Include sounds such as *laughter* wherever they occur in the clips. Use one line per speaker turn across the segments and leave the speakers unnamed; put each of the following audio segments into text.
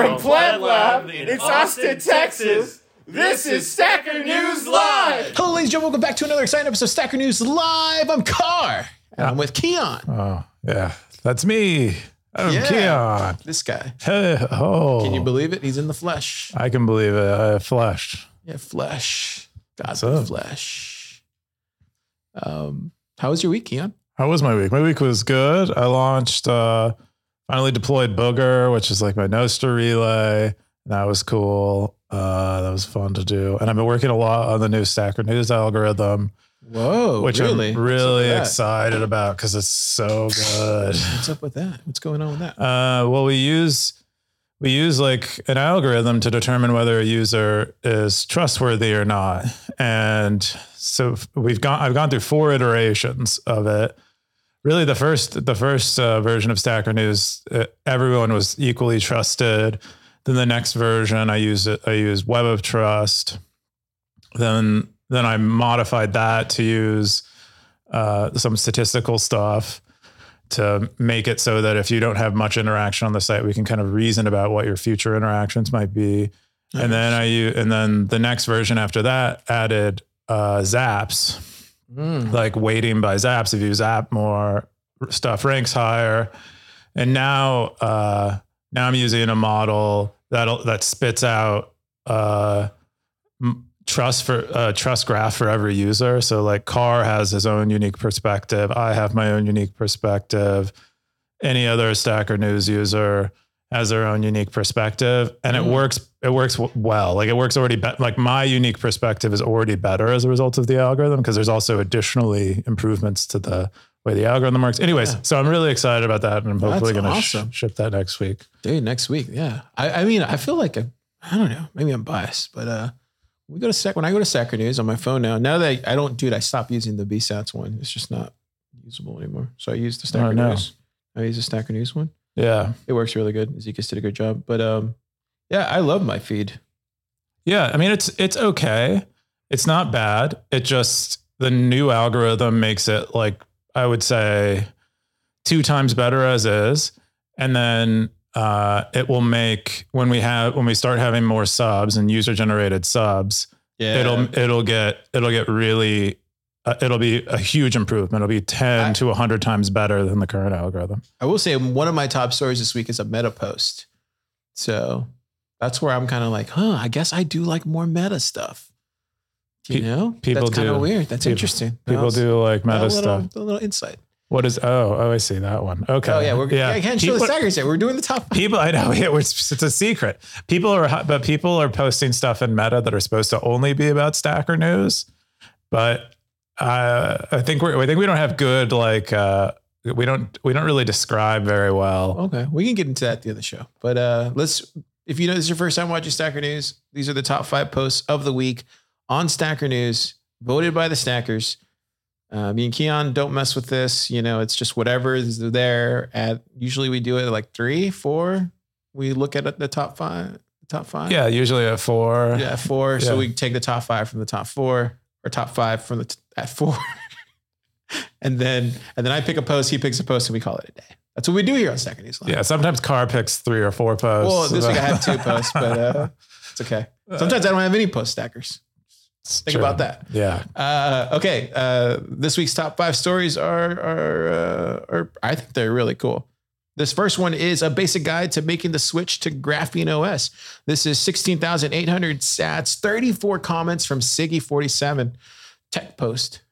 From PlebLab in Austin, Texas, this is Stacker News Live.
Hello, ladies and gentlemen. Welcome back to another exciting episode of Stacker News Live. I'm Car, and I'm with Keyan.
Oh, yeah. That's me. I'm
Yeah.
Keyan.
This guy.
Hey, oh.
Can you believe it? He's in the flesh.
I can believe it. I have flesh.
Yeah, flesh. God's
What's up?
flesh. Um, how was your week, Keyan?
How was my week? My week was good. I launched, uh, finally deployed Booger, which is like my Nostr relay. That was cool. Uh, that was fun to do. And I've been working a lot on the new Stacker News algorithm,
Whoa,
which
really?
I'm really
What's up with that?
excited about because it's so good.
What's up with that? What's going on with that?
Uh, well, we use we use like an algorithm to determine whether a user is trustworthy or not, and so we've gone. I've gone through four iterations of it. Really, the first the first uh, version of Stacker News, uh, everyone was equally trusted. Then the next version, I used. I used Web of Trust. Then then I modified that to use uh, some statistical stuff to make it so that if you don't have much interaction on the site, we can kind of reason about what your future interactions might be. And then I and then the next version after that added uh, zaps,
Mm.
like weighting by zaps. If you zap more, stuff ranks higher. And now uh, now I'm using a model that that spits out uh, trust for uh, trust graph for every user. So like Car has his own unique perspective. I have my own unique perspective. Any other Stacker News user has their own unique perspective, and it
Mm.
works. It works w- well. Like it works already. Be- like my unique perspective is already better as a result of the algorithm because there's also additionally improvements to the way the algorithm works. Anyways,
Yeah.
so I'm really excited about that, and I'm hopefully going to
awesome.
ship that next week.
Dude, next week. Yeah. I, I mean, I feel like I I don't know. Maybe I'm biased, but uh we go to Stack when I go to Stacker News on my phone now. Now that I, I don't do it, I stopped using the BSATs one. It's just not usable anymore. So I use the Stacker
Oh, no.
News. I use the Stacker News one.
Yeah,
It works really good. Ezekiel did a good job. But um yeah, I love my feed.
Yeah, I mean it's it's okay. It's not bad. It just the new algorithm makes it like I would say two times better as is, and then uh, it will make when we have when we start having more subs and user generated subs,
Yeah.
it'll it'll get it'll get really uh, it'll be a huge improvement. It'll be ten
I-
to hundred times better than the current algorithm.
I will say one of my top stories this week is a meta post. So that's where I'm kind of like, huh, I guess I do like more meta stuff. You
Pe-
know?
people
that's kind of weird. That's
People-
interesting.
People do like
a
meta
little,
stuff.
A little insight.
What is? Oh, oh, I see that one. Okay.
Oh yeah, we're yeah. I can't show the
People-
stackers yet. We're doing the top.
People, I know, *laughs* yeah, it's, it's a secret. People are, but people are posting stuff in Meta that are supposed to only be about Stacker news. But uh, I think we're, I think we don't have good like, uh, we don't, we don't really describe very well.
Okay, we can get into that at the other show. But uh, let's. If you know this is your first time watching Stacker News, these are the top five posts of the week on Stacker News, voted by the stackers. Uh, me and Keyan don't mess with this. You know, it's just whatever is there. At usually we do it at like three, four. We look at the top five. Top five.
Yeah, usually at four.
Yeah, four. So we take the top five from the top four, or top five from the t- at four, *laughs* and then and then I pick a post, he picks a post, and we call it a day. That's what we do here on Stacker News. Live.
Yeah, sometimes Car picks three or four posts.
Well, this week I had two posts, but uh, *laughs* it's okay. Sometimes I don't have any post stackers.
It's
Think
true.
about that.
Yeah.
Uh, okay, uh, this week's top five stories are are uh, are I think they're really cool. This first one is a basic guide to making the switch to Graphene OS. This is 16,800 sats, 34 comments from Siggy47 tech post.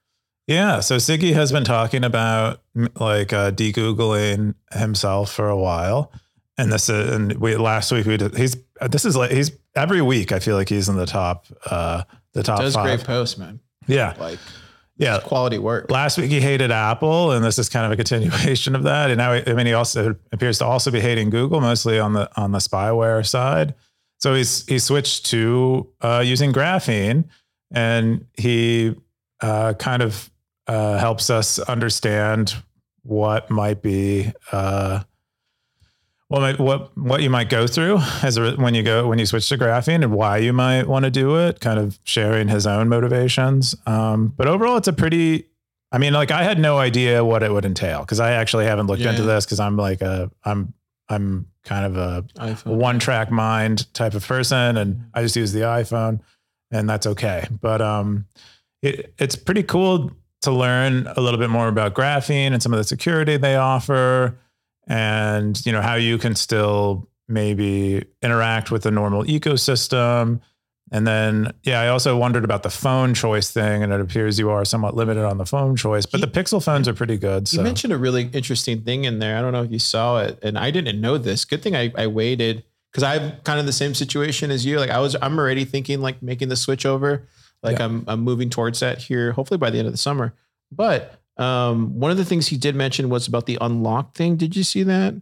Yeah. So Siggy has been talking about like uh, de-googling himself for a while, and this is, and we last week we did. He's this is like he's every week. I feel like he's in the top uh the top
Does
five.
great posts, man.
Yeah.
Like
Yeah.
quality work.
Last week he hated Apple, and this is kind of a continuation of that. And now, I mean, he also appears to also be hating Google, mostly on the on the spyware side. So he's he switched to uh, using graphene, and he uh, kind of uh, helps us understand what might be uh, what might, what what you might go through as a, when you go when you switch to graphene and why you might want to do it. Kind of sharing his own motivations. Um, but overall, it's a pretty. I mean, like I had no idea what it would entail because I actually haven't looked into this because I'm like a I'm I'm kind of a
iPhone.
one track mind type of person and I just use the iPhone and that's okay. But um it, it's pretty cool to learn a little bit more about graphene and some of the security they offer and you know how you can still maybe interact with the normal ecosystem and then yeah i also wondered about the phone choice thing and it appears you are somewhat limited on the phone choice but
He-
the pixel phones are pretty good so
You mentioned a really interesting thing in there. I don't know if you saw it, and I didn't know this. Good thing I, I waited because I'm kind of the same situation as you. Like I was, I'm already thinking like making the switch over. Like
Yeah.
I'm, I'm moving towards that here, hopefully by the end of the summer. But um, one of the things he did mention was about the unlock thing. Did you see that?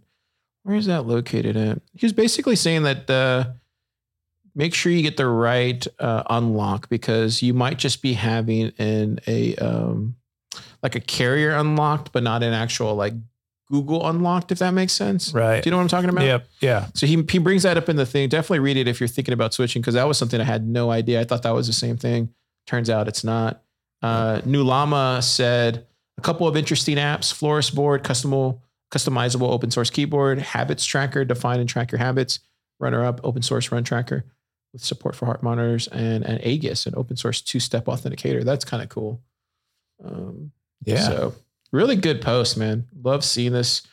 Where is that located at? He was basically saying that uh, make sure you get the right uh, unlock because you might just be having an a um, like a carrier unlocked, but not an actual like Google unlocked, if that makes sense.
right
Do you know what I'm talking about?
yep yeah
So he he brings that up in the thing. Definitely read it if you're thinking about switching, because that was something I had no idea. I thought that was the same thing. Turns out it's not. Uh, New Llama said a couple of interesting apps: FlorisBoard, customable, customizable open source keyboard, habits tracker, define and track your habits. RunnerUp, open source run tracker with support for heart monitors and an Aegis, an open source two step authenticator. That's kind of cool. Um,
yeah
So really good post, man. Love seeing this.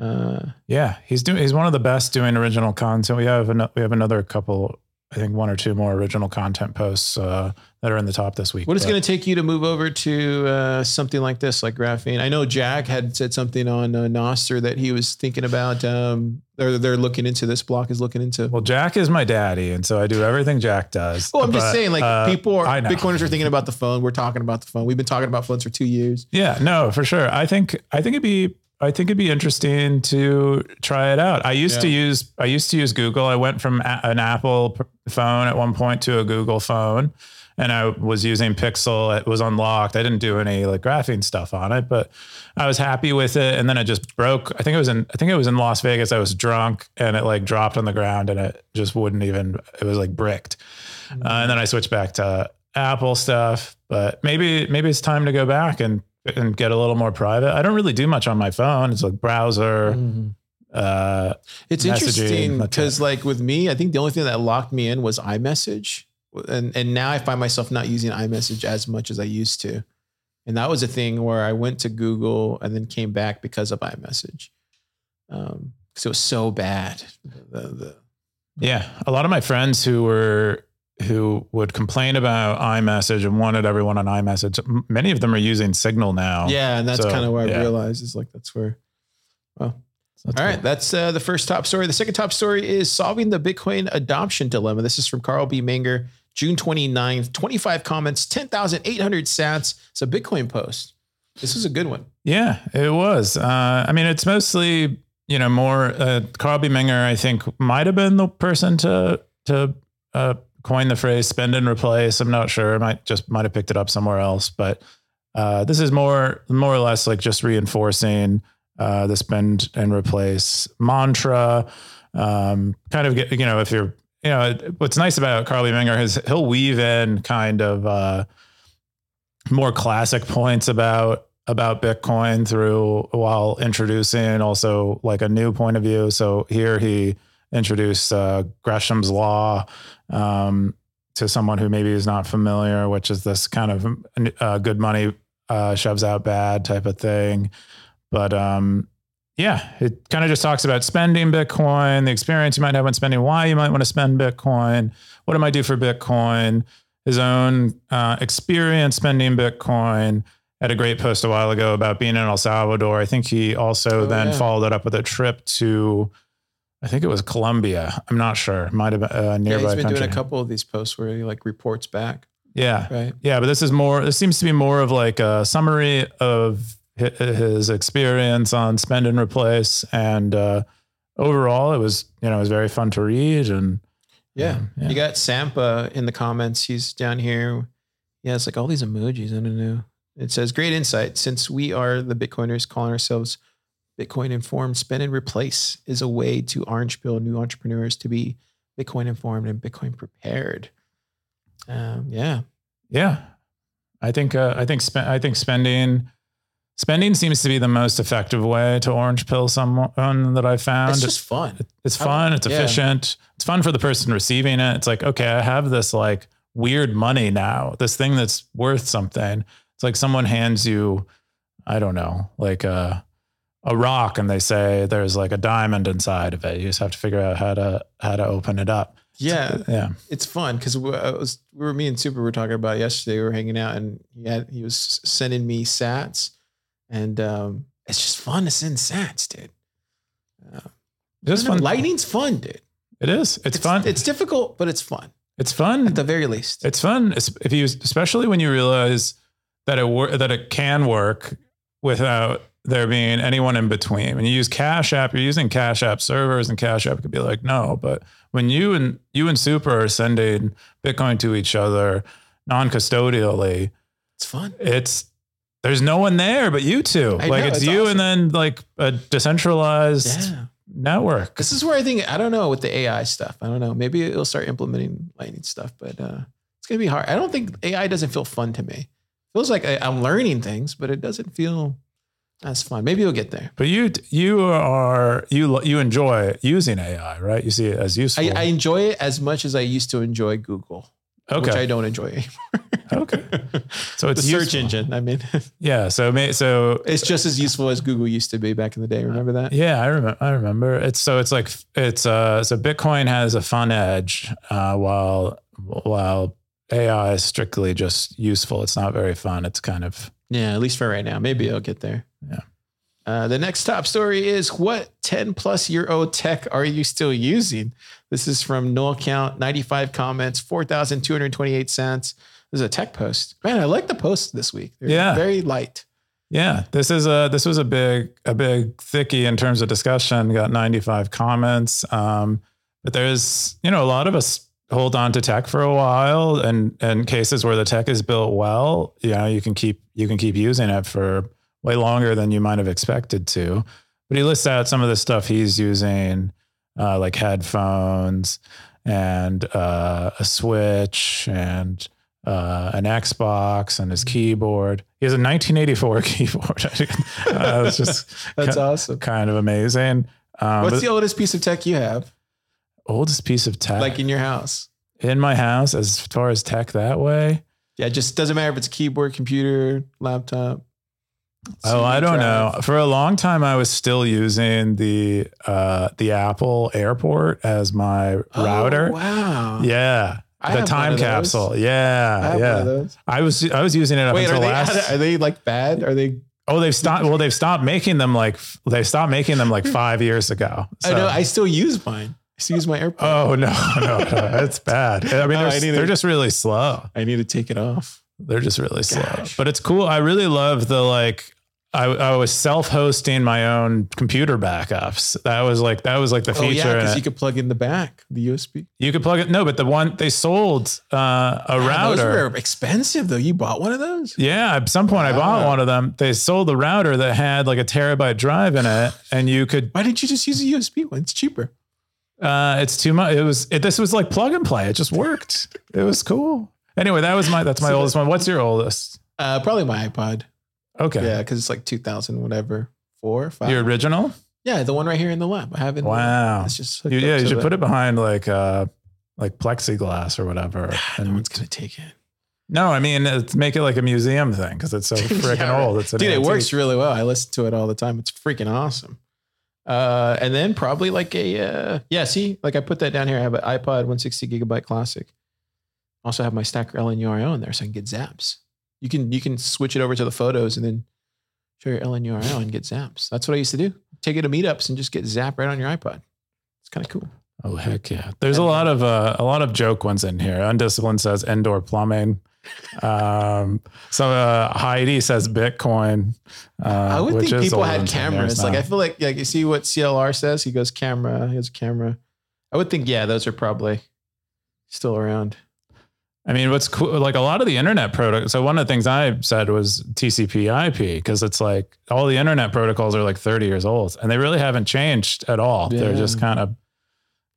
Uh,
Yeah, he's doing. He's one of the best doing original content. We have an, we have another couple. I think one or two more original content posts uh, that are in the top this week.
What is
but-
going to take you to move over to uh, something like this, like graphene? I know Jack had said something on uh, Nostr that he was thinking about. Um, they're they're looking into this block is looking into.
Well, Jack is my daddy, and so I do everything Jack does.
Well, I'm just saying, like
uh,
people are. Bitcoiners are thinking about the phone. We're talking about the phone. We've been talking about phones for two years.
Yeah, no, for sure. I think I think it'd be I think it'd be interesting to try it out. I used to use I used to use Google. I went from a, an Apple phone at one point to a Google phone, and I was using Pixel. It was unlocked. I didn't do any like graphene stuff on it, but I was happy with it. And then it just broke. I think it was in I think it was in Las Vegas. I was drunk and it like dropped on the ground and it just wouldn't even. It was like bricked. Uh, and then I switched back to Apple stuff. But maybe maybe it's time to go back and and get a little more private. I don't really do much on my phone. It's like browser. Uh,
It's interesting because, like with me, I think the only thing that locked me in was iMessage, and and now I find myself not using iMessage as much as I used to, and that was a thing where I went to Google and then came back because of iMessage, um, because it was so bad. The, the,
yeah, a lot of my friends who were who would complain about iMessage and wanted everyone on iMessage. Many of them are using Signal now.
yeah, and that's
So,
kind of where
yeah.
I realized is like that's where. Well,
that's
All right,
cool.
that's uh, the first top story. The second top story is solving the Bitcoin adoption dilemma. This is from Carl B. Menger, June 29th, 25 comments, 10,800 sats. It's a Bitcoin post. This is a good one.
Yeah, it was. Uh, I mean, it's mostly you know more. Uh, Carl B. Menger, I think, might have been the person to to uh, coin the phrase "spend and replace." I'm not sure. I might just might have picked it up somewhere else, but uh, this is more more or less like just reinforcing uh, the spend and replace mantra. Um, kind of get you know if you're you know what's nice about Carl B. Menger is he'll weave in kind of uh, more classic points about about Bitcoin through while introducing also like a new point of view. So here he introduced uh, Gresham's law um, to someone who maybe is not familiar, which is this kind of uh, good money uh, shoves out bad type of thing. But um, yeah, it kind of just talks about spending Bitcoin, the experience you might have when spending, why you might want to spend Bitcoin, what it might do for Bitcoin, his own uh, experience spending Bitcoin. Had a great post a while ago about being in El Salvador. I think he also
Oh,
then
yeah.
followed it up with a trip to, I think it was Colombia. I'm not sure. Might have been a
Yeah,
nearby
he's been
country.
doing a couple of these posts where he like reports back.
yeah,
Right.
yeah, but this is more. This seems to be more of like a summary of his experience on spend and replace, and uh, overall, it was you know it was very fun to read. And
Yeah.
um, yeah.
You got Sampa in the comments. He's down here. Yeah, it's like all these emojis. I don't know. It says, great insight. Since we are the Bitcoiners calling ourselves Bitcoin informed, spend and replace is a way to orange pill new entrepreneurs to be Bitcoin informed and Bitcoin prepared. Um, yeah.
yeah, I think uh, I think spe- I think spending spending seems to be the most effective way to orange pill someone that I found.
It's just fun.
It's fun. It's
yeah.
efficient. It's fun for the person receiving it. It's like, okay, I have this like weird money now, this thing that's worth something. It's like someone hands you, I don't know, like a, a rock and they say there's like a diamond inside of it. You just have to figure out how to, how to open it up.
Yeah,
Yeah.
it's fun because we, was we were me and Super were talking about yesterday. We were hanging out and he had he was sending me sats, and um, it's just fun to send sats, dude.
It's
I don't know,
fun.
Lightning's fun, dude.
It is. It's, fun.
It's difficult, but it's fun
it's fun.
at the very least.
It's fun if you, especially when you realize that it wor- that it can work without there being anyone in between. When you use Cash App, you're using Cash App servers, and Cash App could be like, no. But when you and you and Super are sending Bitcoin to each other non-custodially,
it's fun.
it's there's no one there but you two.
I
like
know,
it's,
it's
you
awesome.
and then like a decentralized
Yeah.
network.
This is where I think I don't know with the AI stuff. I don't know. Maybe it'll start implementing Lightning stuff, but uh, it's gonna be hard. I don't think AI doesn't feel fun to me. feels like I, I'm learning things, but it doesn't feel as fine. Maybe you'll get there.
But you you are you you enjoy using AI, right? You see it as useful.
I, I enjoy it as much as I used to enjoy Google, which I don't enjoy anymore. *laughs*
Okay. So *laughs*
the
it's
search engine. I mean, *laughs*
Yeah. So may, so
it's just as useful as Google used to be back in the day. Remember that?
yeah, I remember. I remember. It's so it's like it's uh so Bitcoin has a fun edge, uh, while while AI is strictly just useful. It's not very fun. It's kind of
Yeah, at least for right now. Maybe I'll get there.
Yeah.
Uh, the next top story is what 10 plus year old tech are you still using? This is from Null Count, 95 comments, 4,228 sats. This is a tech post. Man, I like the posts this week. They're
Yeah.
very light.
yeah. This is a this was a big a big thickie in terms of discussion. Got ninety five comments. Um, but there's you know a lot of us hold on to tech for a while, and and cases where the tech is built well, you know you can keep you can keep using it for way longer than you might have expected to. But he lists out some of the stuff he's using, uh, like headphones and uh, a switch and uh, an Xbox and his keyboard. He has a 1984 *laughs* keyboard. it's just *laughs*
That's awesome.
kind of amazing. Um,
What's the oldest piece of tech you have,
oldest piece of tech
like in your house?
in my house as far as tech that way?
Yeah, it just doesn't matter if it's a keyboard, computer, laptop.
Oh, I don't
drive.
know. For a long time, I was still using the uh, the Apple Airport as my
Oh,
router.
wow.
Yeah,
I
the time capsule.
I
Yeah,
have
yeah. I was I was using it up
Wait,
until
are they,
last.
are they like bad? Are they?
oh, they've stopped. Well, they've stopped making them like they stopped making them like five years ago.
I know. I still use mine. I still use my AirPod.
Oh no, *laughs* no, no, it's bad. I mean,
Oh,
they're,
I
they're
to-
just really slow.
I need to take it off.
They're just really slow.
Gosh.
But it's cool. I really love the like. I, I was self-hosting my own computer backups. That was like that was like the
Oh
feature.
yeah, because you could plug in the back, the USB.
You could plug it. No, but the one they sold uh, a
Ah, Those were expensive though. You bought one of those?
yeah, at some point I bought one of them. They sold the router that had like a terabyte drive in it, and you could.
Why didn't you just use a USB one? It's cheaper.
Uh, it's too much. It was. It, this was like plug and play. It just worked. It was cool. Anyway, that was my. That's my
So
oldest one. What's your oldest?
Uh, probably my iPod.
Okay.
Yeah, because it's like 2000, whatever, four, five.
Your original?
yeah, the one right here in the lab. I have it.
Wow.
It's just
You, yeah, you should put it behind like uh like plexiglass or whatever. *sighs*
No one's gonna take it.
no, I mean it's, make it like a museum thing because it's so *laughs* freaking
Yeah,
old. It's
Dude, it
antique.
works really well. I listen to it all the time. It's freaking awesome. Uh, and then probably like a uh, yeah. See, like I put that down here. I have an iPod 160 gigabyte classic. Also have my Stacker LN URL in there, so I can get zaps. You can you can switch it over to the photos and then show your LN URL and get zaps. That's what I used to do. Take it to meetups and just get zap right on your iPod. It's kind of cool.
Oh heck yeah! There's a lot of uh, a lot of joke ones in here. Undisciplined says indoor plumbing. Um, so uh, Heidi says Bitcoin. Uh,
I would think people had
than 10
cameras. Like
now.
I feel like like you see what CLR says. He goes camera. He has a camera. I would think yeah, those are probably still around.
I mean, what's cool, like a lot of the internet protocols. So one of the things I said was TCP IP because it's like all the internet protocols are like 30 years old and they really haven't changed at all. They're just kind of,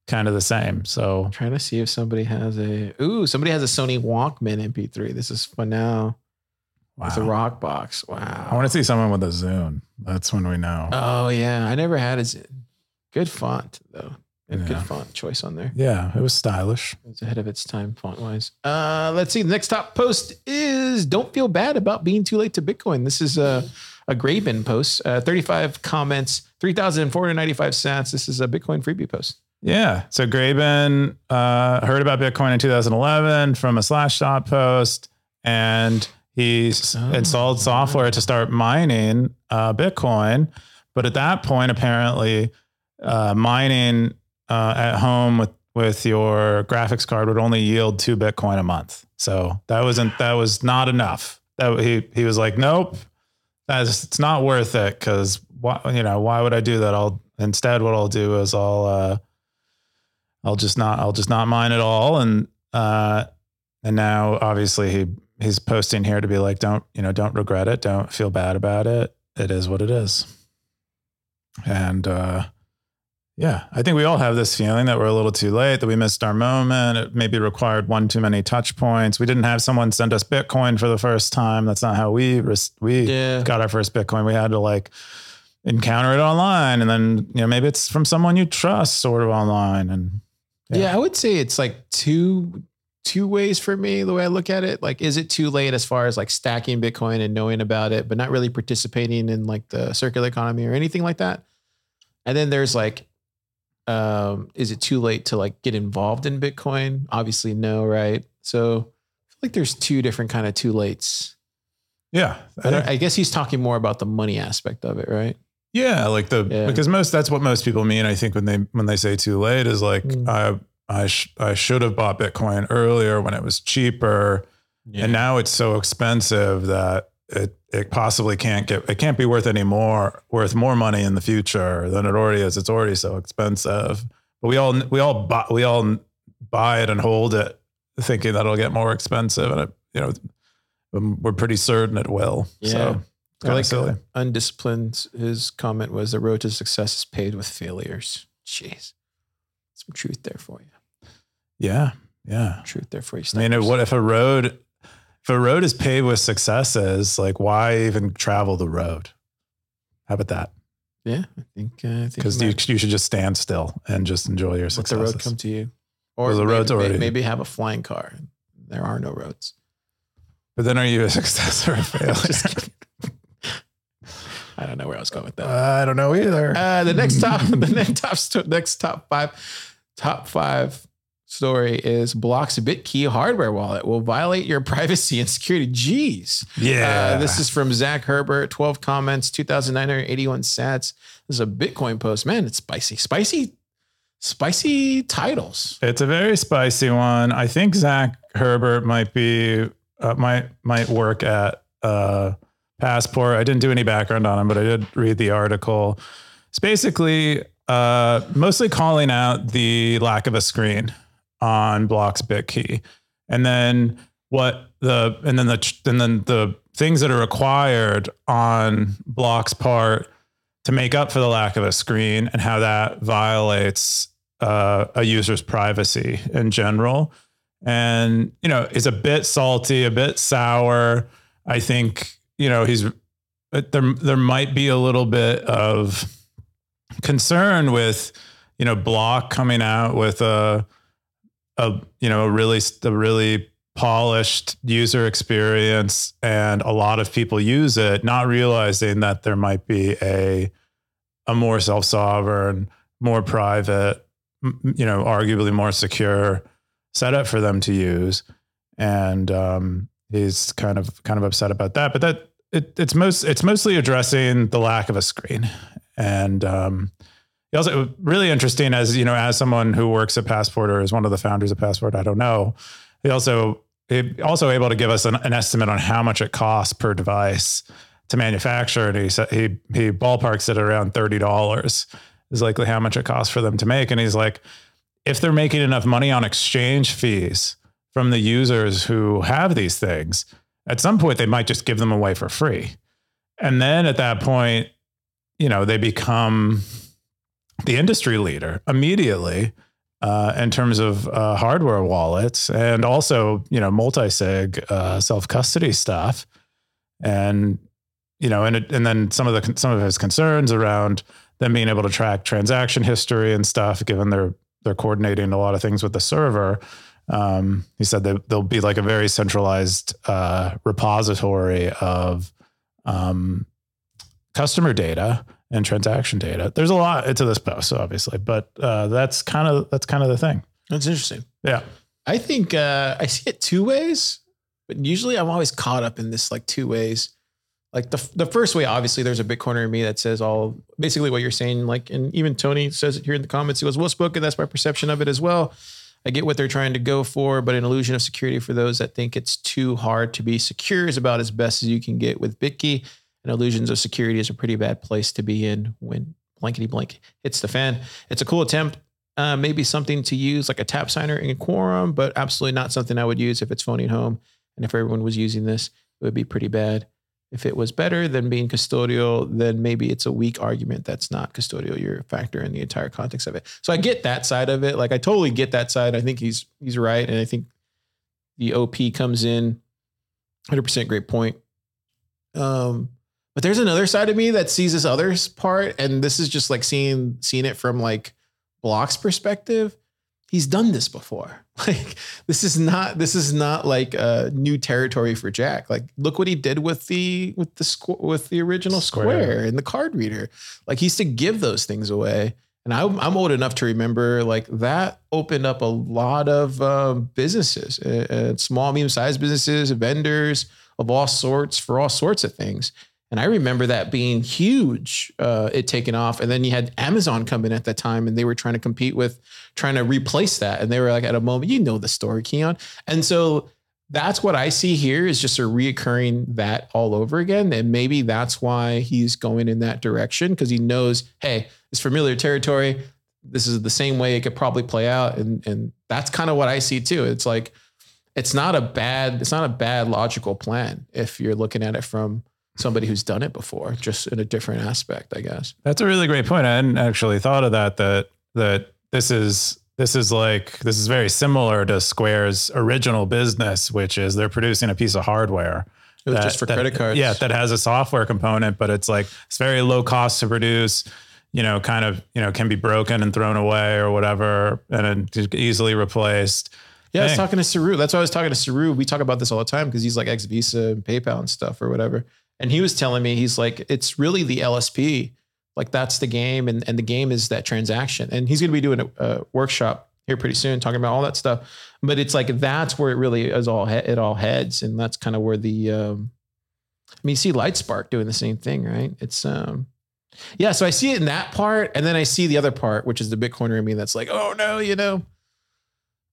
kind of the same. So
I'm trying to see if somebody has a ooh, somebody has a Sony Walkman MP3. This is fun now. With a Rockbox. Wow.
I want to see someone with a Zune. That's when we know.
Oh yeah. I never had a Zune. Good font though. And
Yeah.
good font choice on there.
yeah, it was stylish.
It was ahead of its time font wise. Uh, let's see. The next top post is don't feel bad about being too late to Bitcoin. This is a, a Graben post, uh, 35 comments, 3,495 sats. This is a Bitcoin freebie post.
Yeah. So Graben uh, heard about Bitcoin in 2011 from a Slashdot post, and he
Oh.
installed software to start mining uh, Bitcoin. But at that point, apparently, uh, mining uh, at home with with your graphics card would only yield two Bitcoin a month. So that wasn't that was not enough. That he he was like, nope, that's it's not worth it because why you know why would I do that? I'll instead what I'll do is I'll uh, I'll just not I'll just not mine at all. And uh and now obviously he he's posting here to be like, don't, you know, don't regret it, don't feel bad about it. It is what it is. And uh yeah, I think we all have this feeling that we're a little too late, that we missed our moment. It maybe required one too many touch points. We didn't have someone send us Bitcoin for the first time. That's not how we we
Yeah.
got our first Bitcoin. We had to like encounter it online, and then you know maybe it's from someone you trust, sort of online, and
Yeah.
Yeah.
I would say it's like two two ways for me the way I look at it. Like, is it too late as far as like stacking Bitcoin and knowing about it, but not really participating in like the circular economy or anything like that? And then there's like, um, is it too late to like get involved in Bitcoin? Obviously, no, right? So I feel like there's two different kind of too lates.
yeah,
I, I guess he's talking more about the money aspect of it, right?
Yeah, like the
Yeah.
because most that's what most people mean. I think when they when they say too late is like
Mm.
I I sh- I should have bought Bitcoin earlier when it was cheaper, and now it's so expensive that it it possibly can't get it can't be worth any more worth more money in the future than it already is. It's already so expensive. But we all we all buy, we all buy it and hold it, thinking that it'll get more expensive, and it you know um, we're pretty certain it will.
Yeah.
So
I like
of silly.
undisciplined. His comment was the road to success is paved with failures. Jeez. Some truth there for you.
Yeah, yeah.
Truth there for you.
I mean, what if a road, if a road is paved with successes, like why even travel the road? How about that?
Yeah, I think. Uh, I think
Because
you
you, you should just stand still and just enjoy your
let the road come to you,
or the
maybe,
road's already-
maybe have a flying car. There are no roads.
but then are you a *laughs* success or a failure? *laughs*
I don't know where I was going with that.
I don't know either.
Uh, the next *laughs* top, the next top, next top five, top five story is Block's BitKey hardware wallet will violate your *laughs* privacy and security. Jeez.
yeah.
Uh, this is from Zach Herbert, 12 comments, 2,981 sats. This is a Bitcoin post. Man, it's spicy. Spicy, spicy titles.
It's a very spicy one. I think Zach Herbert might be uh, might might work at uh, Passport. I didn't do any background on him, but I did read the article. It's basically uh, mostly calling out the lack of a screen on Block's BitKey, and then what the and then the and then the things that are required on Block's part to make up for the lack of a screen and how that violates uh, a user's privacy in general. And, you know, is a bit salty, a bit sour. I think, you know, he's there, there might be a little bit of concern with, you know, Block coming out with a, a, you know, a really, a really polished user experience and a lot of people use it, not realizing that there might be a, a more self-sovereign, more private, you know, arguably more secure setup for them to use. And um, he's kind of kind of upset about that. But that it, it's most it's mostly addressing the lack of a screen. And um, also really interesting as you know, as someone who works at Passport or is one of the founders of Passport, I don't know. He also he also able to give us an, an estimate on how much it costs per device to manufacture, and he said he he ballparks it around thirty dollars is likely how much it costs for them to make. And he's like, if they're making enough money on exchange fees from the users who have these things, at some point they might just give them away for free. And then at that point, you know, they become the industry leader immediately uh, in terms of uh, hardware wallets and also, you know, multi-sig uh, self-custody stuff. and you know, and it, and then some of the some of his concerns around them being able to track transaction history and stuff, given they're they're coordinating a lot of things with the server. Um, he said that there'll be like a very centralized uh, repository of um, customer data and transaction data. There's a lot to this post, obviously, but uh, that's kind of that's kind of the thing.
That's interesting.
Yeah,
I think uh, I see it two ways, but usually I'm always caught up in this like two ways. Like the the first way, obviously, there's a big corner of me that says all basically what you're saying. Like, and even Tony says it here in the comments. He goes, "Well spoken." That's my perception of it as well. I get what they're trying to go for, but an illusion of security for those that think it's too hard to be secure is about as best as you can get with BitKey. And illusions of security is a pretty bad place to be in when blankety blank hits the fan. It's a cool attempt, uh, maybe something to use like a tap signer in a Quorum, but absolutely not something I would use if it's phoning home. And if everyone was using this, it would be pretty bad. If it was better than being custodial, then maybe it's a weak argument that's not custodial. You're a factor in the entire context of it. So I get that side of it. Like I totally get that side. I think he's he's right, and I think the OP comes in 100% great point. Um, but there's another side of me that sees this other part, and this is just like seeing seeing it from like Block's perspective. He's done this before. *laughs* Like this is not this is not like a new territory for Jack. Like look what he did with the with the squ- with the original Square. Square and the card reader. Like he used to give those things away. And I'm, I'm old enough to remember like that opened up a lot of um, businesses, uh, small, medium sized businesses, vendors of all sorts for all sorts of things. And I remember that being huge, uh, it taking off. And then you had Amazon come in at that time and they were trying to compete with trying to replace that. And they were like at a moment, you know the story, Keyan. And so that's what I see here is just a reoccurring that all over again. And maybe that's why he's going in that direction because he knows, hey, it's familiar territory. This is the same way it could probably play out. And and that's kind of what I see too. It's like it's not a bad, it's not a bad logical plan if you're looking at it from somebody who's done it before, just in a different aspect, I guess.
That's a really great point. I hadn't actually thought of that. That that this is this is like this is very similar to Square's original business, which is they're producing a piece of hardware.
It was that, just for
that,
credit cards.
Yeah, that has a software component, but it's like it's very low cost to produce. You know, kind of you know can be broken and thrown away or whatever, and easily replaced.
Yeah, Dang. I was talking to Saru. That's why I was talking to Saru. We talk about this all the time because he's like ex Visa and PayPal and stuff or whatever. And he was telling me, he's like, it's really the LSP. Like that's the game. And, and the game is that transaction. And he's going to be doing a, a, workshop here pretty soon talking about all that stuff. But it's like, that's where it really is all, it all heads. And that's kind of where the, um, I mean, you see Lightspark doing the same thing, right? It's, um, yeah. So I see it in that part. And then I see the other part, which is the Bitcoiner in me that's like, oh no, you know,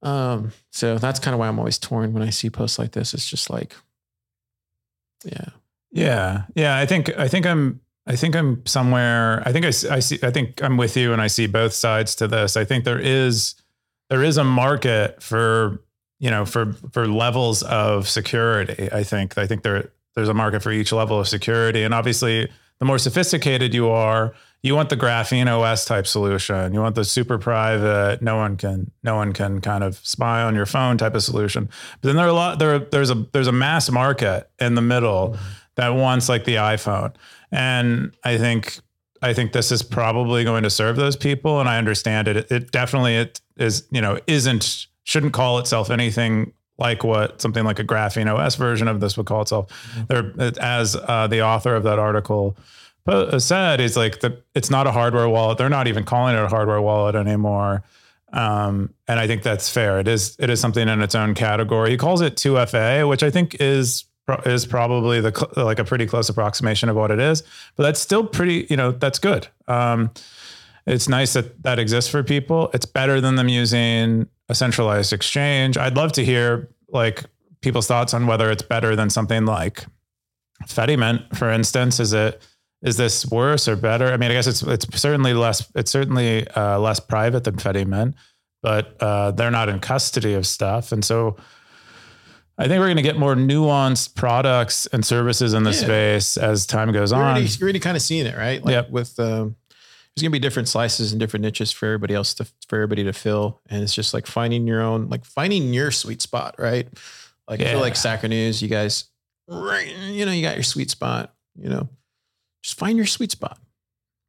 um, so that's kind of why I'm always torn when I see posts like this. It's just like, yeah.
Yeah. Yeah. I think, I think I'm, I think I'm somewhere, I think I, I see, I think I'm with you and I see both sides to this. I think there is, there is a market for, you know, for, for levels of security. I think, I think there, there's a market for each level of security. And obviously the more sophisticated you are, you want the graphene OS type solution. You want the super private, no one can no one can kind of spy on your phone type of solution. But then there are a lot there there's a there's a mass market in the middle mm-hmm that wants like the iPhone. And I think I think this is probably going to serve those people. And I understand it. It definitely it is, you know, isn't shouldn't call itself anything like what something like a graphene OS version of this would call itself. Mm-hmm. There, as uh, the author of that article said, is like the it's not a hardware wallet. They're not even calling it a hardware wallet anymore. Um, and I think that's fair. It is it is something in its own category. He calls it 2FA, which I think is is probably the like a pretty close approximation of what it is, but that's still pretty. You know, that's good. Um, it's nice that that exists for people. It's better than them using a centralized exchange. I'd love to hear like people's thoughts on whether it's better than something like Fedimint, for instance. Is it is this worse or better? I mean, I guess it's it's certainly less it's certainly uh, less private than Fedimint, but uh, they're not in custody of stuff, and so I think we're going to get more nuanced products and services in the yeah. space as time goes
you're
on.
Already, you're already kind of seeing it, right? Like yep. with um, there's going to be different slices and different niches for everybody else to for everybody to fill, and it's just like finding your own, like finding your sweet spot, right? Like yeah. I feel like Stacker News, you guys right, you know, you got your sweet spot. You know, just find your sweet spot.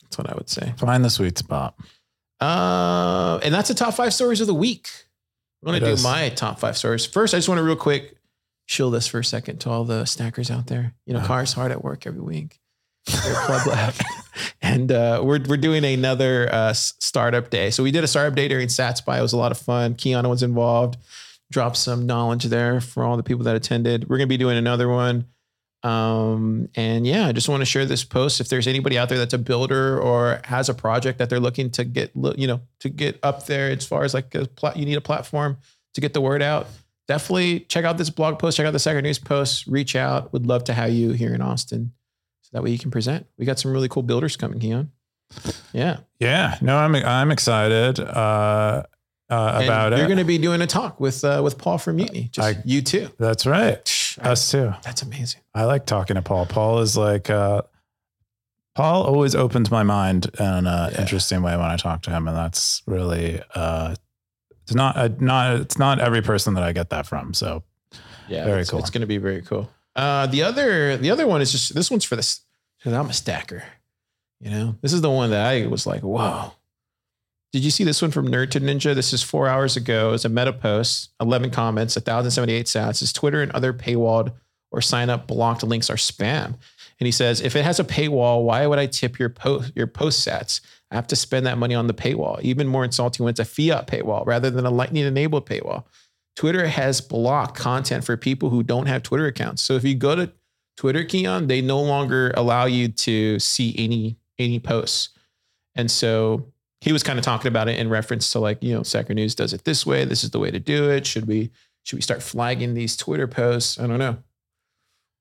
That's what I would say.
Find the sweet spot.
Uh, and that's the top five stories of the week. I'm gonna do
is.
my top five stories first. I just want to real quick shill this for a second to all the stackers out there. You know,
Uh-huh.
Car's hard at work every week. *laughs* PlebLab. and uh, we're we're doing another uh, startup day. So we did a startup day during SatsBuy. It was a lot of fun. Keanu was involved. Dropped some knowledge there for all the people that attended. We're gonna be doing another one. Um, and yeah, I just want to share this post. If there's anybody out there that's a builder or has a project that they're looking to get, you know, to get up there as far as like a plat, you need a platform to get the word out. Definitely check out this blog post, check out the Stacker News post, reach out. Would love to have you here in Austin. So that way you can present. We got some really cool builders coming, Keyan. Yeah.
Yeah, no, I'm I'm excited uh, uh, about
You're
it.
going to be doing a talk with uh, with Paul from Mutiny. Just
I-
you too.
That's right. Us too.
that's amazing.
I like talking to Paul. Paul is like uh, Paul always opens my mind in an
Yeah.
interesting way when I talk to him, and that's really uh, it's not uh, not it's not every person that I get that from. So
Yeah,
Very
it's,
cool.
It's going to be very cool. Uh, the other, the other one is just this one's for this. Because I'm a stacker. You know, this is the one that I was like, whoa. Did you see this one from Nerd to Ninja? This is four hours ago. It's a meta post, 11 comments, 1,078 sats. His Twitter and other paywalled or sign up blocked links are spam. And he says, if it has a paywall, why would I tip your post your post sats? I have to spend that money on the paywall. Even more insulting when it's a fiat paywall rather than a lightning enabled paywall. Twitter has blocked content for people who don't have Twitter accounts. So if you go to Twitter, Keyan, they no longer allow you to see any any posts. And so he was kind of talking about it in reference to like, you know, Stacker News does it this way. This is the way to do it. Should we should we start flagging these Twitter posts? I don't know.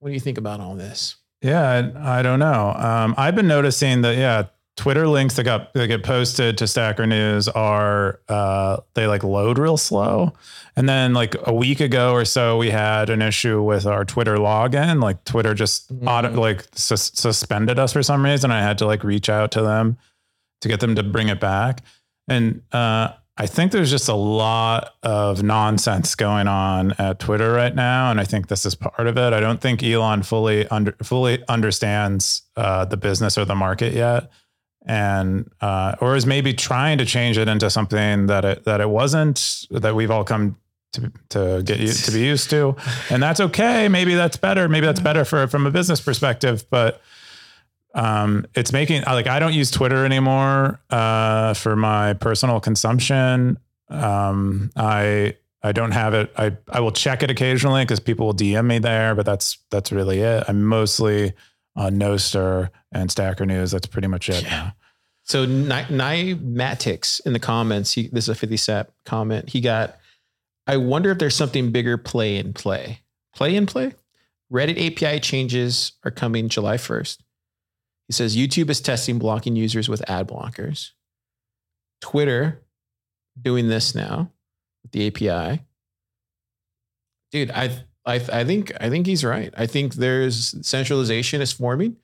What do you think about all this?
Yeah, I, I don't know. Um, I've been noticing that yeah, Twitter links that got that get posted to Stacker News are uh, they like load real slow. And then like a week ago or so, we had an issue with our Twitter login. Like Twitter just
Mhm.
auto, like sus- suspended us for some reason. I had to like reach out to them to get them to bring it back. And uh, I think there's just a lot of nonsense going on at Twitter right now, and I think this is part of it. I don't think Elon fully under fully understands uh, the business or the market yet, and uh, or is maybe trying to change it into something that it that it wasn't that we've all come to to get you to be used to, and that's okay. Maybe that's better. Maybe that's better for from a business perspective, but um, it's making like I don't use Twitter anymore uh, for my personal consumption. Um, I I don't have it. I I will check it occasionally because people will DM me there, but that's that's really it. I'm mostly on Nostr and Stacker News. That's pretty much it.
Yeah. So Nimatix in the comments, he, this is a 50 set comment. He got, I wonder if there's something bigger play in play. Play in play? Reddit API changes are coming July 1st. He says YouTube is testing blocking users with ad blockers. Twitter doing this now with the API. Dude, I I I think I think he's right. I think there's centralization is forming.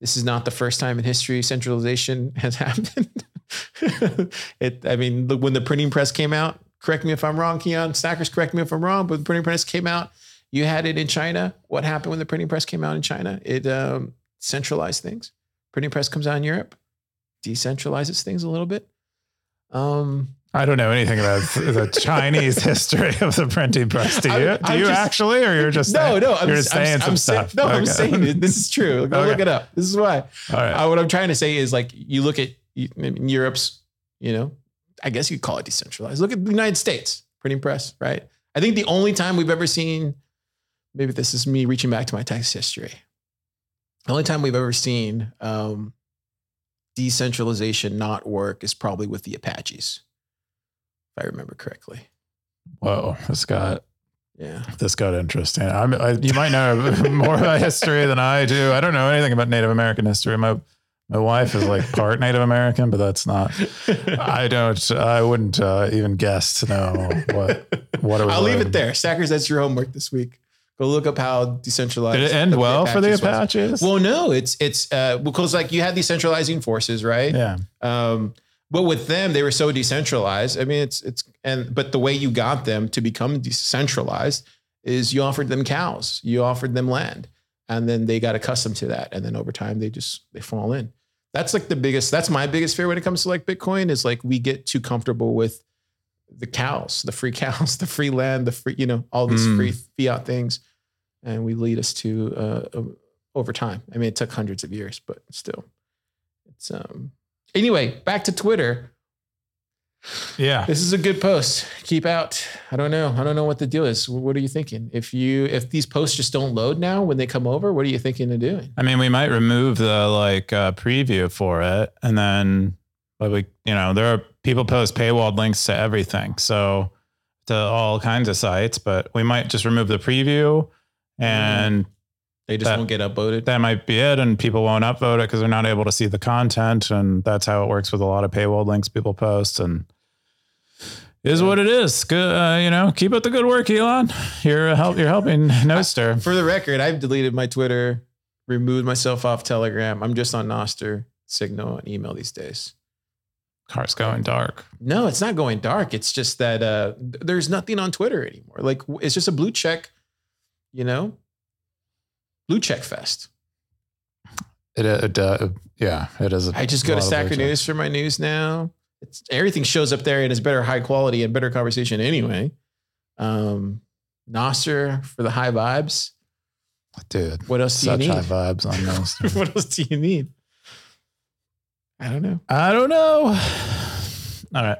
This is not the first time in history centralization *laughs* has happened. it, I mean, when the printing press came out, correct me if I'm wrong, Keyan. Stackers, correct me if I'm wrong, but the printing press came out. You had it in China. What happened when the printing press came out in China? It um, centralized things. Printing press comes out in Europe, decentralizes things a little bit. Um,
I don't know anything about *laughs* the Chinese history of the printing press. Do you?
I'm-
Do
I'm
you
just-
actually, or you're just *laughs*
no,
saying,
no, I'm,
you're just saying
I'm,
some
saying-
stuff?
No, I'm saying it. this is true. Go
Okay.
look it up. This is why.
All right.
Uh, what I'm trying to say is like you look at Europe's, you know, I guess you'd call it decentralized. Look at the United States printing press, right? I think the only time we've ever seen, maybe this is me reaching back to my text history. The only time we've ever seen um, decentralization not work is probably with the Apaches, if I remember correctly.
Whoa, this got
Yeah.
this got interesting. I'm, I, you might know *laughs* more about history than I do. I don't know anything about Native American history. My my wife is like part Native American, but that's not. I don't. I wouldn't uh, even guess to know what what it was. *laughs*
I'll leave it there. Stackers, that's your homework this week. Go look up how decentralized.
Did it end well for the
was.
Apaches?
Well, no, it's it's uh, because like you had these centralizing forces, right?
yeah.
Um, but with them, they were so decentralized. I mean, it's it's and but the way you got them to become decentralized is you offered them cows, you offered them land, and then they got accustomed to that, and then over time they just they fall in. That's like the biggest. That's my biggest fear when it comes to like Bitcoin is like we get too comfortable with the cows, the free *laughs* cows, the free land, the free you know all these
Mm.
free fiat things, and we lead us to uh, over time. I mean, it took hundreds of years, but still, it's um. Anyway, back to Twitter.
Yeah.
This is a good post. Keep out. I don't know. I don't know what the deal is. What are you thinking? If you if these posts just don't load now when they come over, what are you thinking of doing?
I mean, we might remove the like uh, preview for it, and then, but we, you know, there are people post paywalled links to everything, so to all kinds of sites. But we might just remove the preview, and
They just
That-
won't get uploaded.
that might be it. And people won't upvote it because they're not able to see the content, and that's how it works with a lot of paywalled links people post. And is what it is. Good, uh, you know. Keep up the good work, Elon. You're help. You're helping Nostr.
For the record, I've deleted my Twitter, removed myself off Telegram. I'm just on Nostr, Signal, and email these days.
Car's going dark.
No, it's not going dark. It's just that uh, there's nothing on Twitter anymore. Like it's just a blue check, you know, blue check fest.
It, it uh, yeah, it is. a
I just go to
lot
Stacker. News for my news now. It's everything shows up there and it's better high quality and better conversation anyway. Um, Nostr for the high vibes.
Dude,
What else do
such high vibes on *laughs* those.
what else do you need? I don't know.
I don't know. *sighs* All right.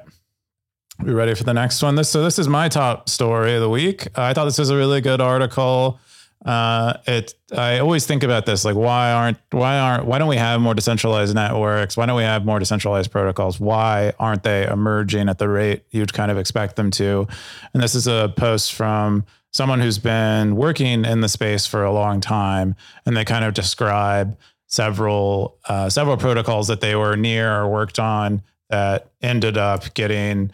We ready for the next one? This so this is my top story of the week. I thought this was a really good article. Uh, it I always think about this like why aren't why aren't why don't we have more decentralized networks? Why don't we have more decentralized protocols? Why aren't they emerging at the rate you'd kind of expect them to? And this is a post from someone who's been working in the space for a long time, and they kind of describe several uh, several protocols that they were near or worked on that ended up getting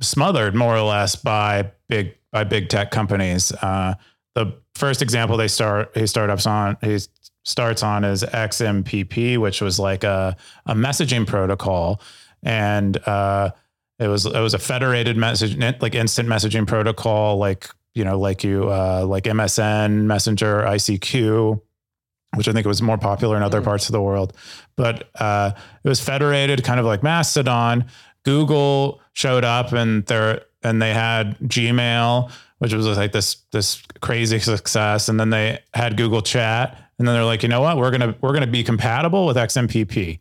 smothered more or less by big by big tech companies. Uh, the first example they start he startups on he starts on is XMPP, which was like a a messaging protocol, and uh, it was it was a federated message like instant messaging protocol, like you know like you uh, like MSN Messenger ICQ which I think was more popular in other
Mm.
parts of the world. But uh, it was federated, kind of like Mastodon. Google showed up and they and they had Gmail, which was like this this crazy success. And then they had Google Chat, and then they're like, you know what, we're gonna we're gonna be compatible with XMPP,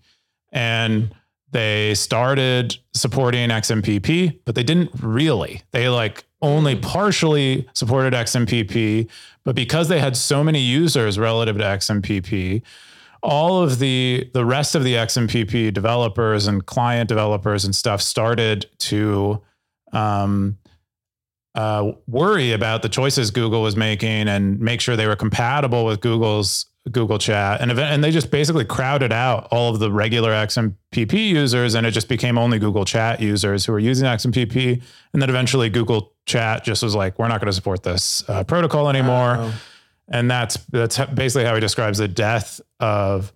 and they started supporting XMPP, but they didn't really. They like only partially supported XMPP, but because they had so many users relative to XMPP, all of the the rest of the XMPP developers and client developers and stuff started to um, uh, worry about the choices Google was making and make sure they were compatible with Google's Google Chat, and event, and they just basically crowded out all of the regular XMPP users, and it just became only Google Chat users who were using XMPP, and then eventually Google Chat just was like, we're not going to support this uh, protocol anymore and that's that's basically how he describes the death of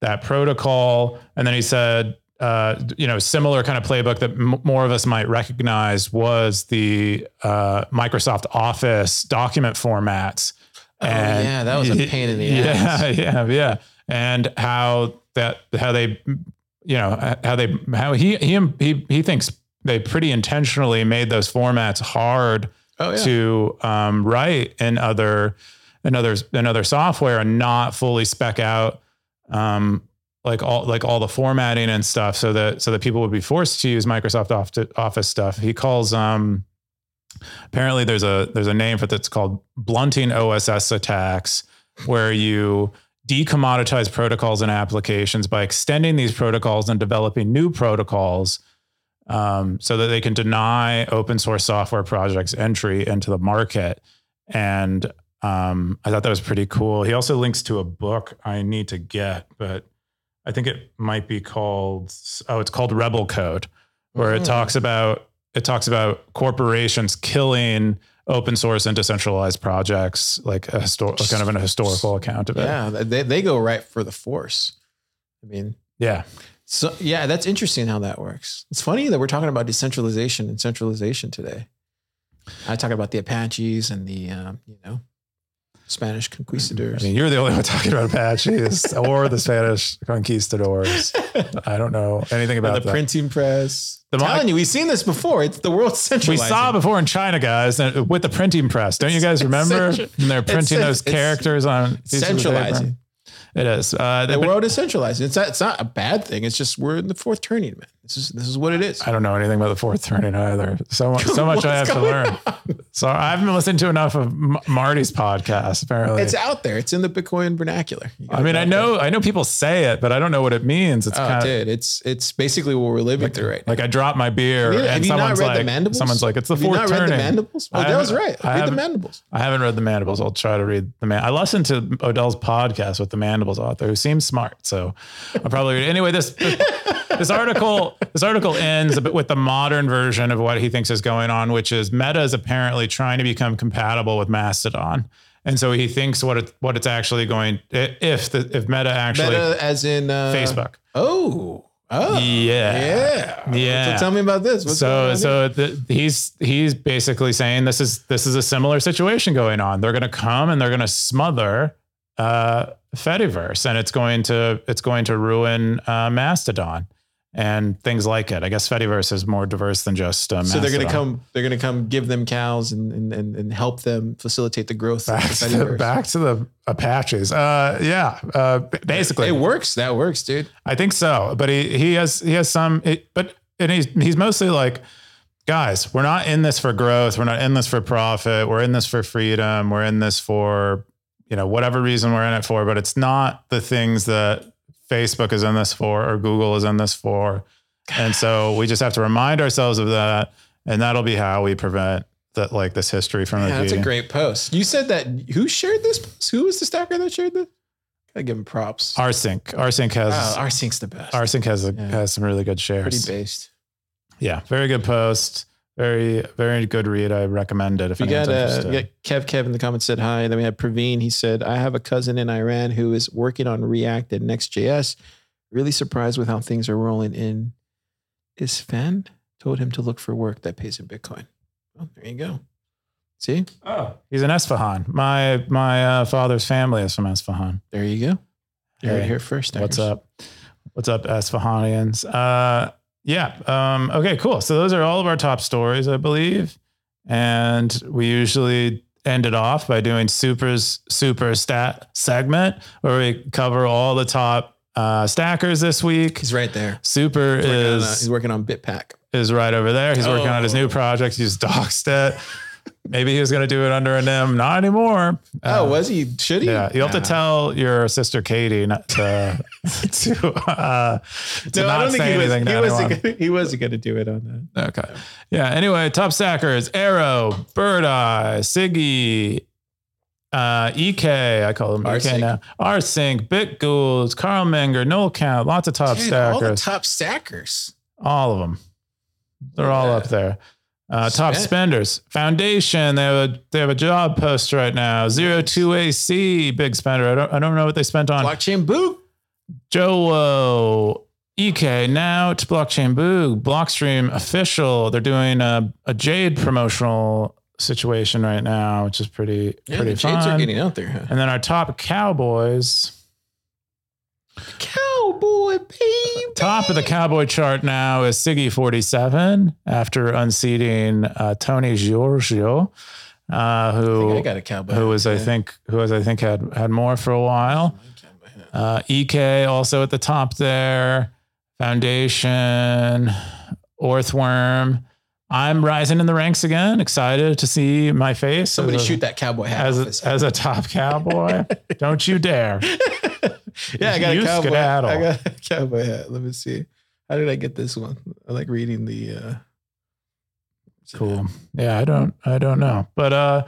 that protocol. And then he said, uh, you know, similar kind of playbook that m- more of us might recognize was the uh, Microsoft Office document formats.
Oh, yeah, that was a pain in the
yeah,
ass.
Yeah, *laughs* yeah, yeah. and how that how they, you know, how they how he he he he thinks they pretty intentionally made those formats hard
oh yeah.
to um, write in other in other in other software and not fully spec out um, like all like all the formatting and stuff so that so that people would be forced to use Microsoft Off- Office stuff. He calls um apparently there's a there's a name for that's called blunting OSS attacks where you decommoditize protocols and applications by extending these protocols and developing new protocols um, so that they can deny open source software projects entry into the market. And um, I thought that was pretty cool. He also links to a book I need to get, but I think it might be called oh, it's called Rebel Code, where it
Mm.
talks about it talks about corporations killing open source and decentralized projects, like a histor- kind of an historical account of it.
Yeah, they, they go right for the force. I mean,
Yeah.
so yeah, that's interesting how that works. It's funny that we're talking about decentralization and centralization today. I talk about the Apaches and the um, you know Spanish conquistadors.
I mean, you're the only one *laughs* talking about Apaches *laughs* or the Spanish conquistadors. I don't know anything
Or
about
the
that.
printing press.
The
I'm telling you, we've seen this before. It's the world
we
centralizing.
saw before in China, guys, with the printing press. Don't you guys remember?
central-
when they're printing those characters on pieces of paper?
centralizing.
It is. Uh,
The world is centralizing. It's not. It's not a bad thing. It's just we're in the fourth turning, man. This is this is what it is.
I don't know anything about the fourth *laughs* turning either. So so much I have to learn. So I haven't listened to enough of M- Marty's podcast. Apparently,
It's out there. It's in the Bitcoin vernacular.
I mean, I
out there.
know I know people say it, but I don't know what it means. It's
Oh,
kind of
dude, it's it's basically what we're living through right now.
like I dropped my beer,
Have you-
and
have you not
someone's
read
like,
Mandibles?
someone's like, it's the
Have you
fourth turning.
read the Mandibles? Oh, that was right.
I
Read the Mandibles.
I haven't read the Mandibles. I'll try to read the man. I listened to Odell's podcast with the Mandibles author, who seems smart. So I'll probably read. Anyway, this this article this article ends with the modern version of what he thinks is going on, which is Meta is apparently trying to become compatible with Mastodon. And so he thinks what it what it's actually going if the if Meta actually
Meta, as in uh,
Facebook.
Oh, oh,
Yeah.
yeah,
Yeah.
So tell me about this. What's
so so the, he's he's basically saying this is this is a similar situation going on. They're going to come and they're going to smother uh, Fediverse, and it's going to it's going to ruin uh, Mastodon and things like it. I guess Fediverse is more diverse than just uh,
so they're gonna come. They're gonna come give them cows and and, and, and help them facilitate the growth
back
of the
to, the, back to the Apaches. Uh, yeah, uh, b- basically,
It works. That works, dude.
I think so. But he he has he has some. It, but and he's he's mostly like, guys, we're not in this for growth. We're not in this for profit. We're in this for freedom. We're in this for you know whatever reason we're in it for. But it's not the things that Facebook is in this for or Google is in this for. And so we just have to remind ourselves of that, and that'll be how we prevent that like this history from
Yeah, that's a great post. You said that. Who shared this post? Who was the stacker that shared this? Gotta give him props.
Rsync, Rsync has
Oh, our sync's the best.
Rsync has a,
Yeah.
has some really good shares.
Pretty based.
Yeah, very good post. Very, very good read. I recommend it if
We got,
anyone's
uh, we got Kev Kev in the comments said hi. And then we had Praveen. He said, I have a cousin in Iran who is working on React and Next.js. Really surprised with how things are rolling in. Isfan told him to look for work that pays in Bitcoin. Well, there you go. See?
oh, he's in Esfahan. My my uh, father's family is from Esfahan.
There you go. You heard it
Hey,
here first.
What's up? What's up, Esfahanians? Uh, yeah. Um, okay, cool. So those are all of our top stories, I believe, and we usually end it off by doing Super's Super Stat segment, where we cover all the top uh, stackers this week.
He's right there.
Super
He's on, uh,
is
he's working on Bitpack.
is right over there. He's working on his
Oh.
new project. He's doxed it. Maybe he was going to do it under a NIM. Not anymore.
Oh,
Uh,
was he? Should he?
Yeah, you'll have to tell your sister Katie not to *laughs* *laughs* to, uh, to
No,
not
I don't think
say
he was.
anything
He
to
wasn't, gonna, he wasn't going to do it on that.
Okay. Yeah. Anyway, top stackers: Arrow, Bird Eye, Siggy, uh, EK. I call them EK
Rsync.
now. Rsync, Bit Ghouls, Carl Menger, Null Count. Lots of top
Dude, all the
stackers.
top stackers.
All of them. They're all
Yeah.
up there. Uh, top spenders. Foundation. They have a they have a job post right now. Zero two AC. Big spender. I don't I don't know what they spent on.
Blockchain Boo.
Joe. EK now to Blockchain Boo. Blockstream official. They're doing a, a Jade promotional situation right now, which is pretty
Yeah,
pretty
the Jades
fun.
are getting out there. Huh?
and then our top cowboys.
Cowboy baby.
Top of the cowboy chart now is Siggy 47 after unseating uh, Tony Giorgio, uh,
I,
who
I got a cowboy.
who was I think who was I think had had more for a while. Uh, EK also at the top there. Foundation, Orthworm. I'm rising in the ranks again. Excited to see my face.
Somebody
a,
shoot that cowboy hat.
as as a top cowboy. *laughs* Don't you dare. *laughs*
yeah, I *laughs* got a cowboy.
skedaddle.
I got a cowboy hat. Let me see. How did I get this one? I like reading the. uh
Cool. Yeah, I don't I don't know. But uh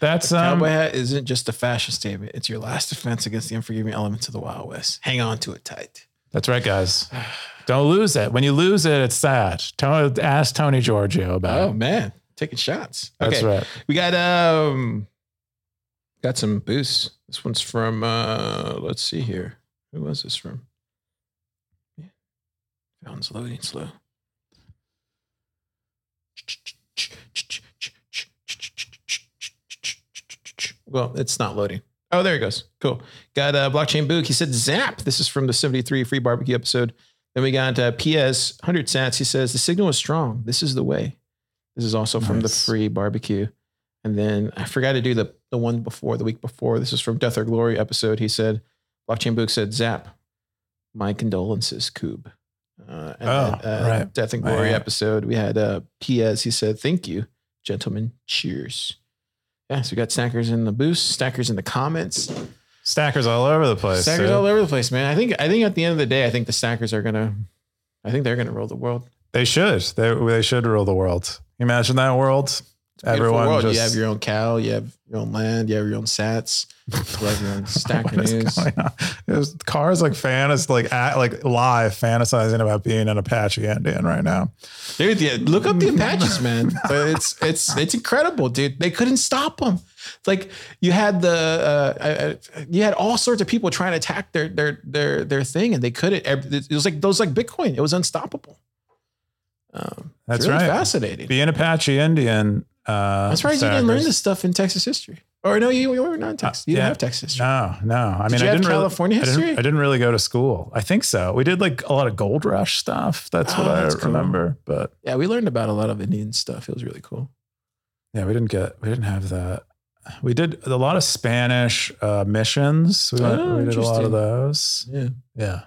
that's um
Cowboy hat isn't just a fashion statement. It's your last defense against the unforgiving elements of the Wild West. Hang on to it tight.
that's right, guys. Don't lose it. When you lose it, it's sad. Tony, ask Tony Giorgio about
Oh
it.
man, taking shots.
That's right.
we got um, got some boosts. This one's from uh, let's see here. Who was this from? Yeah, phone's loading slow. Well, it's not loading. Oh, there he goes. Cool. Got uh, blockchain book. He said zap. This is from the 73 free barbecue episode. Then we got uh, PS 100 sats. He says the signal is strong. This is the way. This is also from the free barbecue. And then I forgot to do the the one before the week before. This is from Death or Glory episode. He said blockchain book said zap. My condolences, Coob. Uh, and
Oh,
then, uh,
right.
Death and Glory
Right.
episode. We had uh, PS. He said thank you, gentlemen. Cheers. Yeah, so we got stackers in the boost, stackers in the comments,
Stackers all over the place.
stackers
dude.
all over the place, man. I think I think at the end of the day, I think the stackers are gonna, I think they're gonna rule the world.
They should. They they should rule the world. Imagine that world. Everyone
world.
just
you have your own cow, you have your own land, you have your own sats, you have your own *laughs*
What is
news.
on? There's cars like fantas like at, like live fantasizing about being an Apache Indian right now.
Dude, yeah, look up the *laughs* Apaches, man. It's it's it's incredible, dude. They couldn't stop them. Like you had the uh, you had all sorts of people trying to attack their their their their thing, and they couldn't. It was like those like Bitcoin. It was unstoppable. Um,
That's
really
right.
Fascinating.
Being Apache Indian. Uh,
I'm surprised you didn't learn this stuff in Texas history. Or no, you, you were not in Texas. You didn't
Uh, yeah.
have Texas history.
No, no. I
Did
mean,
you
I
have
didn't
California
really, I
history?
didn't, I didn't really go to school. I think so. We did like a lot of gold rush stuff. That's what
Oh,
I
cool.
remember. But
Yeah, we learned about a lot of Indian stuff. It was really cool.
yeah, we didn't get, we didn't have that. We did a lot of Spanish uh, missions. We, went,
Oh,
we did a lot of those.
Yeah.
Yeah.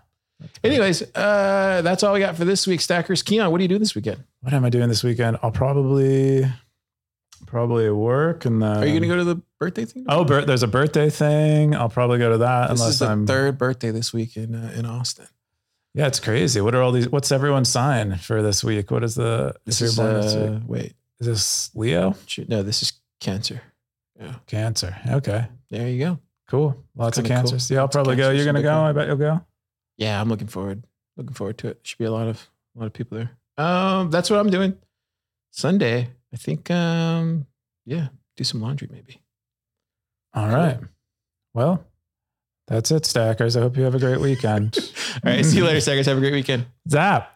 Anyways, uh, that's all we got for this week. Stackers, Keyan, what are you doing this weekend?
What am I doing this weekend? I'll probably, probably work and then.
Are you going to go to the birthday thing?
Oh, bir- there's a birthday thing. I'll probably go to that
this
unless
is the
I'm.
third birthday this week in uh, in Austin.
Yeah, it's crazy. What are all these? What's everyone's sign for this week? What is the?
This is
born this
uh,
week?
wait,
Is this Leo?
no, this is Cancer. Yeah,
Cancer. Okay.
there you go.
Cool. Lots of
kinda cool.
cancers. Yeah, I'll
Lots
probably go. You're gonna go. I bet you'll go.
Yeah, I'm looking forward. Looking forward to it. Should be a lot of a lot of people there. Um, that's what I'm doing. Sunday, I think. Um, yeah, do some laundry maybe.
All right. Well, that's it, stackers. I hope you have a great weekend. *laughs*
All right, see you later, Stackers. Have a great weekend.
Zap.